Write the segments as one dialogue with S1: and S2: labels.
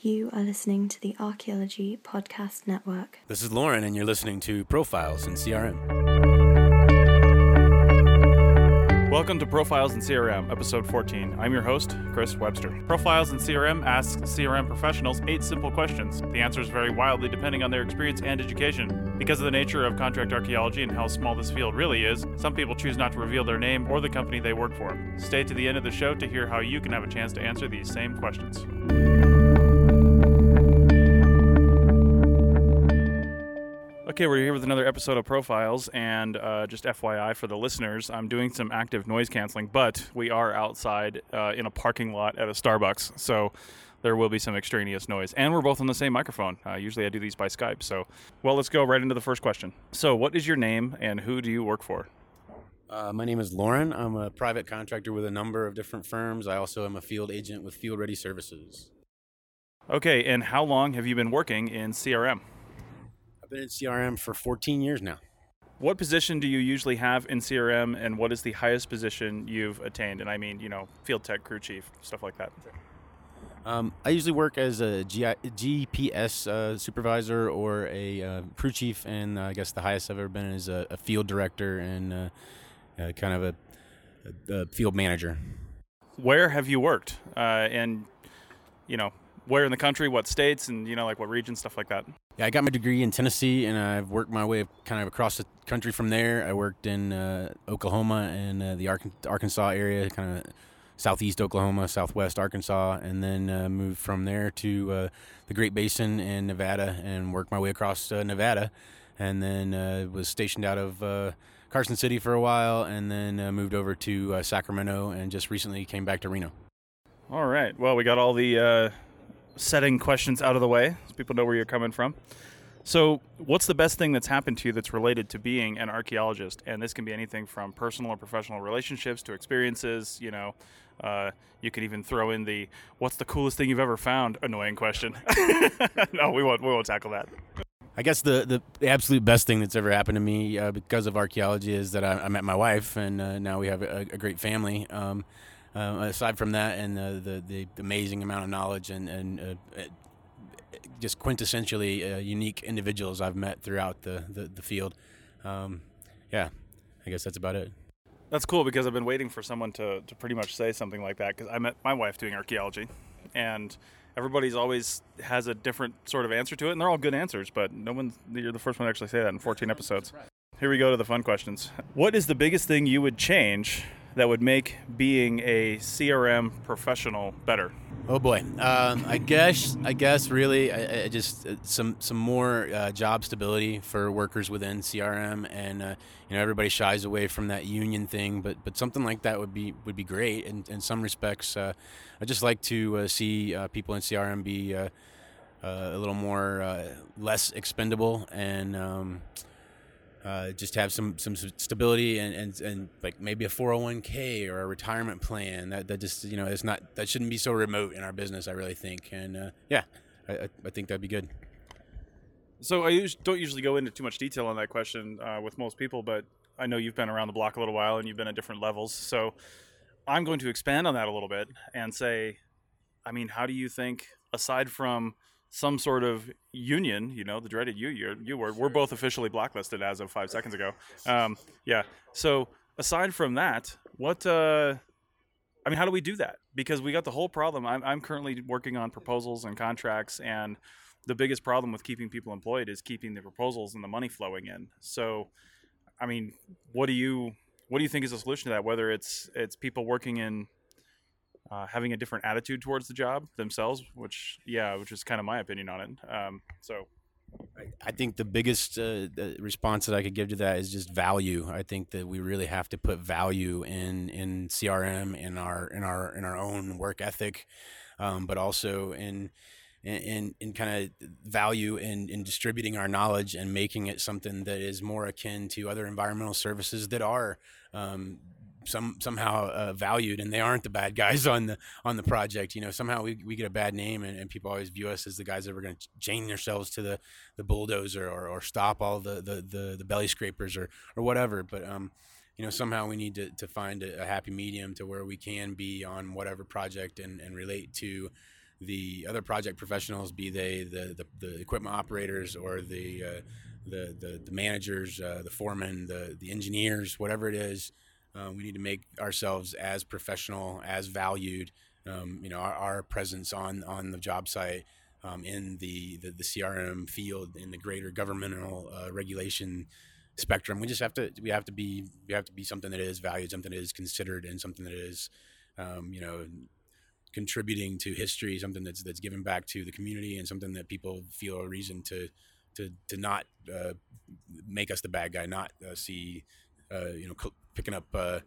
S1: You are listening to the Archaeology Podcast Network.
S2: This is Lauren, and you're listening to Profiles in CRM.
S3: Welcome to Profiles in CRM, episode 14. I'm your host, Chris Webster. Profiles in CRM asks CRM professionals eight simple questions. The answers vary wildly depending on their experience and education. Because of the nature of contract archaeology and how small this field really is, some people choose not to reveal their name or the company they work for. Stay to the end of the show to hear how you can have a chance to answer these same questions. Okay, we're here with another episode of Profiles, and uh, just FYI for the listeners, I'm doing some active noise canceling, but we are outside uh, in a parking lot at a Starbucks, so there will be some extraneous noise. And we're both on the same microphone. Uh, usually I do these by Skype, so well, let's go right into the first question. So, what is your name, and who do you work for?
S2: Uh, my name is Lauren. I'm a private contractor with a number of different firms. I also am a field agent with Field Ready Services.
S3: Okay, and how long have you been working in CRM?
S2: I've been in CRM for 14 years now.
S3: What position do you usually have in CRM, and what is the highest position you've attained? And I mean, you know, field tech, crew chief, stuff like that.
S2: Um, I usually work as a GPS uh, supervisor or a uh, crew chief, and uh, I guess the highest I've ever been is a, a field director and uh, uh, kind of a, a, a, field manager.
S3: Where have you worked? Uh, and, you know, where in the country, what states, and, you know, like what region, stuff like that?
S2: Yeah, I got my degree in Tennessee, and I've worked my way kind of across the country from there. I worked in uh, Oklahoma and uh, the Arkansas area, kind of southeast Oklahoma, southwest Arkansas, and then uh, moved from there to uh, the Great Basin in Nevada, and worked my way across uh, Nevada, and then uh, was stationed out of Carson City for a while, and then moved over to Sacramento, and just recently came back to Reno.
S3: All right. Well, we got all the setting questions out of the way so people know where you're coming from. So, what's the best thing that's happened to you that's related to being an archaeologist? And this can be anything from personal or professional relationships to experiences. You know, uh, you could even throw in the "What's the coolest thing you've ever found?" annoying question. no, we won't. We won't tackle that.
S2: I guess the, the, the, absolute best thing that's ever happened to me uh, because of archaeology is that I, I met my wife, and uh, now we have a, a great family. Um, uh, aside from that, and the, the, the amazing amount of knowledge and and uh, just quintessentially uh, unique individuals I've met throughout the the, the field. Um, yeah, I guess that's about it.
S3: That's cool because I've been waiting for someone to, to pretty much say something like that because I met my wife doing archaeology, and everybody's always has a different sort of answer to it, and they're all good answers. But no one, you're the first one to actually say that in 14 episodes. Here we go to the fun questions. What is the biggest thing you would change that would make being a CRM professional better?
S2: Oh boy, um, I guess I guess really I, I just uh, some some more uh, job stability for workers within CRM, and uh, you know everybody shies away from that union thing, but but something like that would be would be great. In, in some respects, uh, I just like to uh, see people in CRM be a little more less expendable and. Um, uh, just have some some stability and, and and like maybe a 401k or a retirement plan that that just you know it's not that shouldn't be so remote in our business I really think and uh, yeah I, I think that'd be good.
S3: So I don't usually go into too much detail on that question uh, with most people, but I know you've been around the block a little while and you've been at different levels. So I'm going to expand on that a little bit and say, I mean, how do you think aside from some sort of union, you know, the dreaded you, you, you were, we're both officially blacklisted as of five seconds ago. Um, yeah. So aside from that, what, uh, I mean, how do we do that? Because we got the whole problem. I'm, I'm currently working on proposals and contracts, and the biggest problem with keeping people employed is keeping the proposals and the money flowing in. So, I mean, what do you, what do you think is the solution to that? Whether it's, it's people working in uh, having a different attitude towards the job themselves, which yeah, which is kind of my opinion on it. Um, so.
S2: I think the biggest uh, response that I could give to that is just value. I think that we really have to put value in in CRM in our in our in our own work ethic, um, but also in in, in kind of value in, in distributing our knowledge and making it something that is more akin to other environmental services that are um, some somehow uh, valued and they aren't the bad guys on the on the project you know? Somehow we, we get a bad name and, and people always view us as the guys that are going to chain themselves to the the bulldozer or, or stop all the, the the, the belly scrapers or or whatever. But um you know somehow we need to, to find a, a happy medium to where we can be on whatever project and, and relate to the other project professionals, be they the, the, the equipment operators or the uh, the, the, the managers, uh, the foremen, the the engineers, whatever it is, um, we need to make ourselves as professional, as valued. Um, you know, our, our, presence on on the job site, um, in the, the, the CRM field, in the greater governmental uh, regulation spectrum. We just have to we have to be we have to be something that is valued, something that is considered, and something that is, um, you know, contributing to history, something that's that's given back to the community, and something that people feel a reason to to to not uh, make us the bad guy, not uh, see uh, you know picking up uh,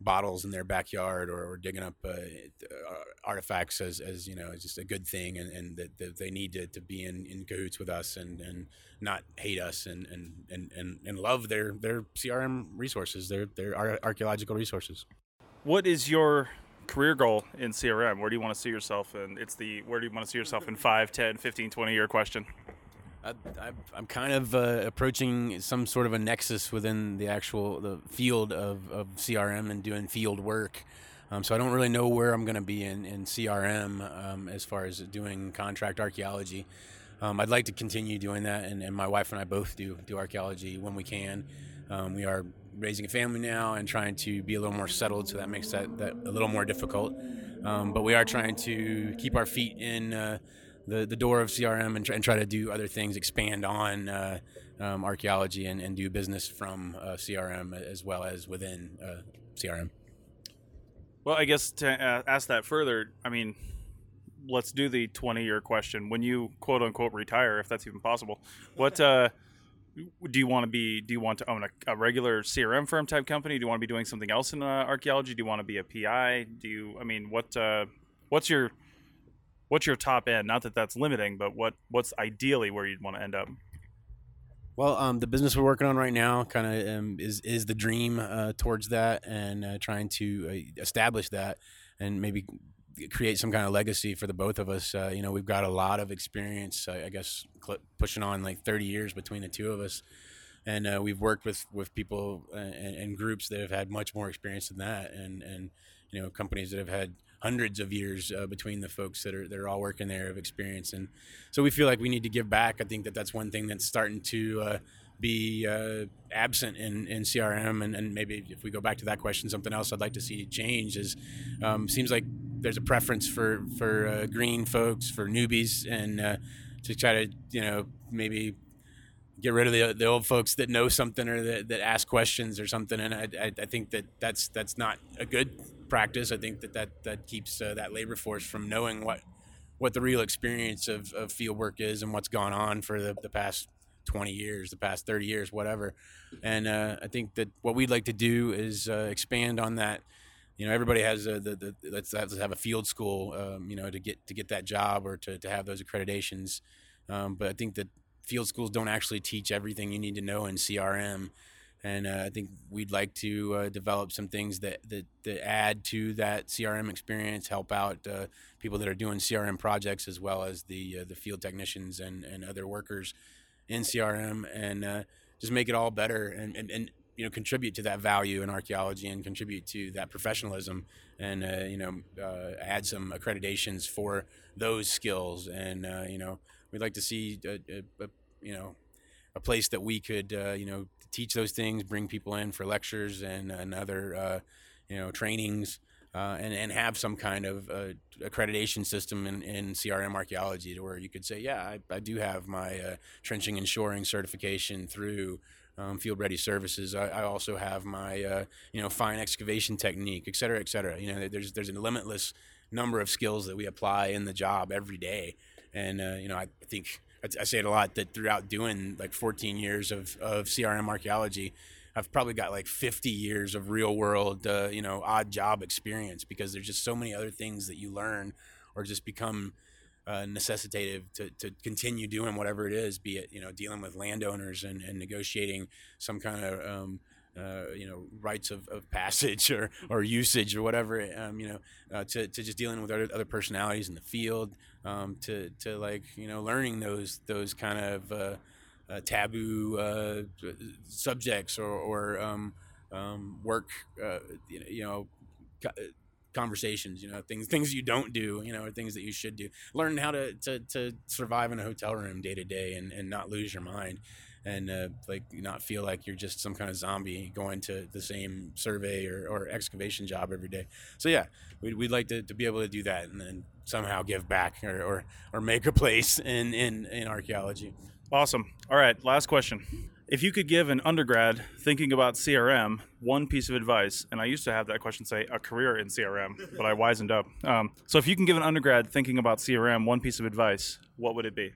S2: bottles in their backyard or, or digging up uh, uh, artifacts as, as you know just a good thing and, and that, that, they need to, to be in, in cahoots with us and, and not hate us and, and, and, and, and love their, their CRM resources their, their archaeological resources.
S3: What is your career goal in CRM where do you want to see yourself and it's the where do you want to see yourself in 5 10 15 20 year question
S2: I, am kind of uh, approaching some sort of a nexus within the actual the field of, of CRM and doing field work. Um, so I don't really know where I'm going to be in, in CRM um, as far as doing contract archaeology. Um, I'd like to continue doing that, and, and, my wife and I both do do archaeology when we can. Um, we are raising a family now and trying to be a little more settled, so that makes that, that a little more difficult. Um, but we are trying to keep our feet in. Uh, the, the door of CRM and try, and try to do other things, expand on uh, um, archaeology and, and do business from uh, CRM as well as within uh, CRM.
S3: Well, I guess to uh, ask that further, I mean, let's do the 20 year question. When you quote unquote retire, if that's even possible, what uh, do you want to be? Do you want to own a, a, regular CRM firm type company? Do you want to be doing something else in uh, archaeology? Do you want to be a PI? Do you, I mean, what, what's your what's your top end? Not that that's limiting, but what what's ideally where you'd want to end up?
S2: Well, um, the business we're working on right now kind of um, is is the dream uh, towards that, and uh, trying to uh, establish that, and maybe create some kind of legacy for the both of us. Uh, you know, we've got a lot of experience. I guess cl- pushing on like 30 years between the two of us, and uh, we've worked with with people uh, and, and, groups that have had much more experience than that, and and you know companies that have had hundreds of years uh, between the folks that are that are all working there of experience, and so we feel like we need to give back. I think that that's one thing that's starting to uh, be uh, absent in, in CRM, and, and maybe if we go back to that question, something else I'd like to see change is um, seems like there's a preference for for uh, green folks, for newbies, and uh, to try to you know maybe get rid of the, the old folks that know something or that, that ask questions or something. And I, I, I think that that's that's not a good practice. I think that that, that keeps uh, that labor force from knowing what what the real experience of, of field work is and what's gone on for the, the past 20 years, the past 30 years, whatever. And uh, I think that what we'd like to do is uh, expand on that. You know, everybody has a, the, the let's, have a field school, um, you know, to get to get that job or to, to have those accreditations. Um, but I think that field schools don't actually teach everything you need to know in CRM. And uh, I think we'd like to uh, develop some things that, that, that add to that CRM experience, help out uh, people that are doing CRM projects as well as the uh, the field technicians and, and other workers in CRM, and uh, just make it all better and, and, and you know contribute to that value in archaeology and contribute to that professionalism and uh, you know add some accreditations for those skills and you know we'd like to see a, a, a you know a place that we could uh, you know teach those things, bring people in for lectures and, and other uh, you know trainings. Uh, and, and have some kind of uh, accreditation system in, in CRM archaeology to where you could say, yeah, I, I do have my uh, trenching and shoring certification through um, field ready services. I, I, also have my uh, you know fine excavation technique, et cetera, et cetera. You know, there's there's a limitless number of skills that we apply in the job every day, and you know I think I, say it a lot that throughout doing like 14 years of, of CRM archaeology, I've probably got like 50 years of real world, uh, you know, odd job experience because there's just so many other things that you learn or just become uh, necessitated to, to continue doing whatever it is, be it, you know, dealing with landowners and, and negotiating some kind of, um, uh, you know, rights of, of passage or, or usage or whatever, um, you know, uh, to, to just dealing with other, other personalities in the field, um, to, to like, you know, learning those, those kind of uh, uh taboo uh, subjects or, or um, um, work, you know, conversations you know things things you don't do you know or things that you should do learn how to to, to survive in a hotel room day to day and and not lose your mind and uh, like not feel like you're just some kind of zombie going to the same survey or, or excavation job every day. So yeah, we'd, we'd like to, to be able to do that and then somehow give back or, or, or make a place in, in, in archaeology.
S3: Awesome. All right, last question. If you could give an undergrad thinking about CRM one piece of advice, and I used to have that question say a career in CRM, but I wisened up. Um, so if you can give an undergrad thinking about CRM one piece of advice, what would it be?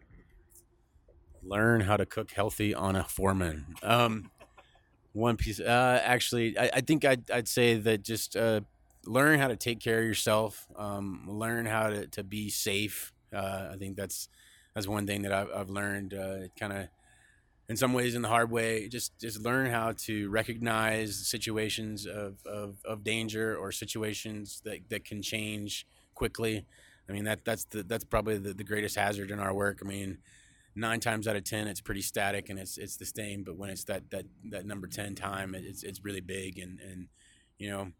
S2: learn how to cook healthy on a foreman. Um, one piece, uh, actually, I, I, think I'd, I'd say that just uh, learn how to take care of yourself. Um, learn how to, to be safe. Uh, I think that's that's one thing that I've, I've learned. Uh, kind of, in some ways, in the hard way. Just just learn how to recognize situations of, of, of danger or situations that, that can change quickly. I mean that that's the that's probably the, the greatest hazard in our work. I mean nine times out of ten it's pretty static and it's it's the same but when it's that that that number 10 time it's it's really big and and you know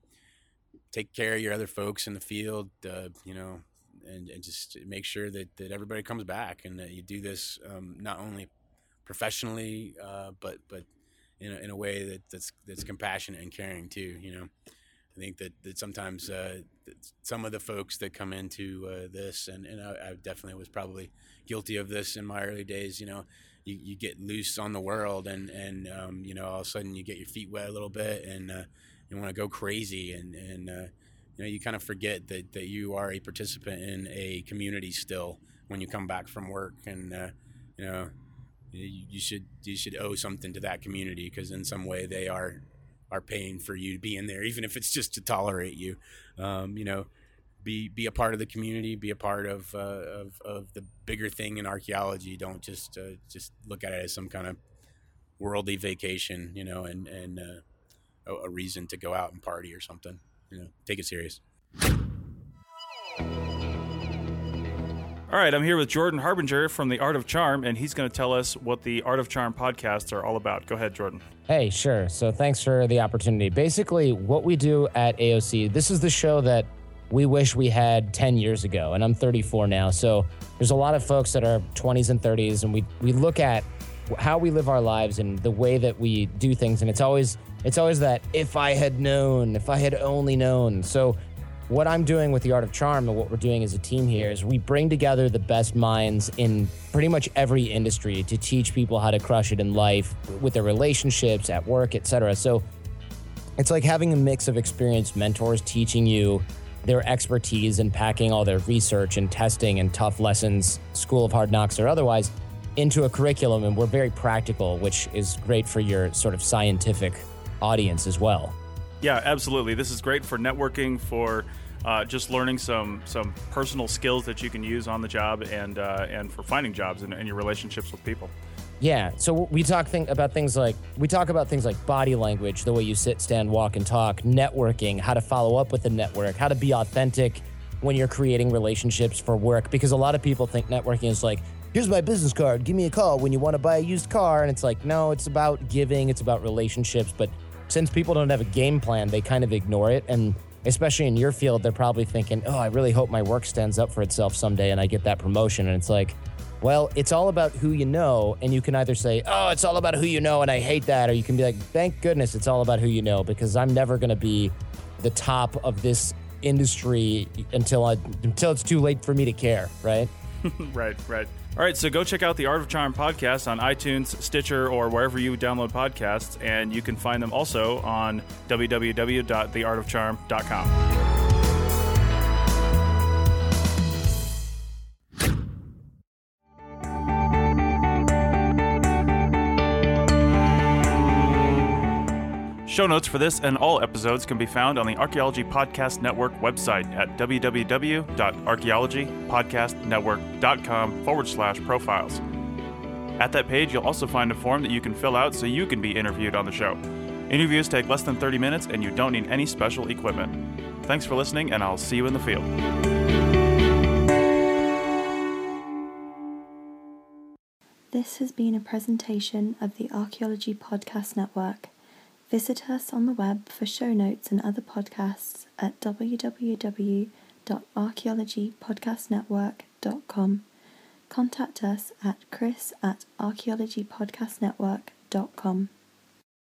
S2: take care of your other folks in the field uh, you know and, and just make sure that that everybody comes back and that you do this um, not only professionally uh, but but in a, in a way that that's that's compassionate and caring too you know? I think that, that sometimes uh, some of the folks that come into uh, this, and, and I, I, definitely was probably guilty of this in my early days, you know, you, you get loose on the world and, and um, you know, all of a sudden you get your feet wet a little bit and uh, you want to go crazy. And, and uh, you know, you kind of forget that, that you are a participant in a community still when you come back from work. And, uh, you know, you, you should you should owe something to that community because in some way they are are paying for you to be in there, even if it's just to tolerate you. Um, you know, be be a part of the community, be a part of uh, of, of the bigger thing in archaeology. Don't just uh, just look at it as some kind of worldly vacation, you know, and and uh, a, a reason to go out and party or something. You know, take it serious.
S3: All right, I'm here with Jordan Harbinger from The Art of Charm, and he's going to tell us what the Art of Charm podcasts are all about. Go ahead, Jordan.
S4: Hey, sure. So thanks for the opportunity. Basically, what we do at AOC, this is the show that we wish we had 10 years ago, and I'm 34 now. So there's a lot of folks that are 20s and 30s, and we, we look at how we live our lives and the way that we do things, and it's always it's always that if I had known, if I had only known. So what I'm doing with the Art of Charm and what we're doing as a team here is we bring together the best minds in pretty much every industry to teach people how to crush it in life with their relationships, at work, etc. So it's like having a mix of experienced mentors teaching you their expertise and packing all their research and testing and tough lessons, school of hard knocks or otherwise, into a curriculum. And we're very practical, which is great for your sort of scientific audience as well.
S3: Yeah, absolutely. This is great for networking, for uh, just learning some some personal skills that you can use on the job, and uh, and for finding jobs and, and, your relationships with people.
S4: Yeah. So we talk think about things like we talk about things like body language, the way you sit, stand, walk, and talk, networking, how to follow up with the network, how to be authentic when you're creating relationships for work. Because a lot of people think networking is like, here's my business card, give me a call when you want to buy a used car, and it's like, no, it's about giving, it's about relationships, but since people don't have a game plan, they kind of ignore it. And especially in your field, they're probably thinking, oh, I really hope my work stands up for itself someday and I get that promotion. And it's like, well, it's all about who you know. And you can either say, oh, it's all about who you know and I hate that. Or you can be like, thank goodness it's all about who you know because I'm never going to be the top of this industry until I until it's too late for me to care, right?
S3: right, right. All right, so go check out the Art of Charm podcast on iTunes, Stitcher, or wherever you download podcasts, and you can find them also on www.theartofcharm.com. Show notes for this and all episodes can be found on the Archaeology Podcast Network website at www.archaeologypodcastnetwork.com forward slash profiles. At that page, you'll also find a form that you can fill out so you can be interviewed on the show. Interviews take less than 30 minutes and you don't need any special equipment. Thanks for listening, and I'll see you in the field.
S1: This has been a presentation of the Archaeology Podcast Network. Visit us on the web for show notes and other podcasts at www.archaeologypodcastnetwork.com. Contact us at chris at archaeologypodcastnetwork.com.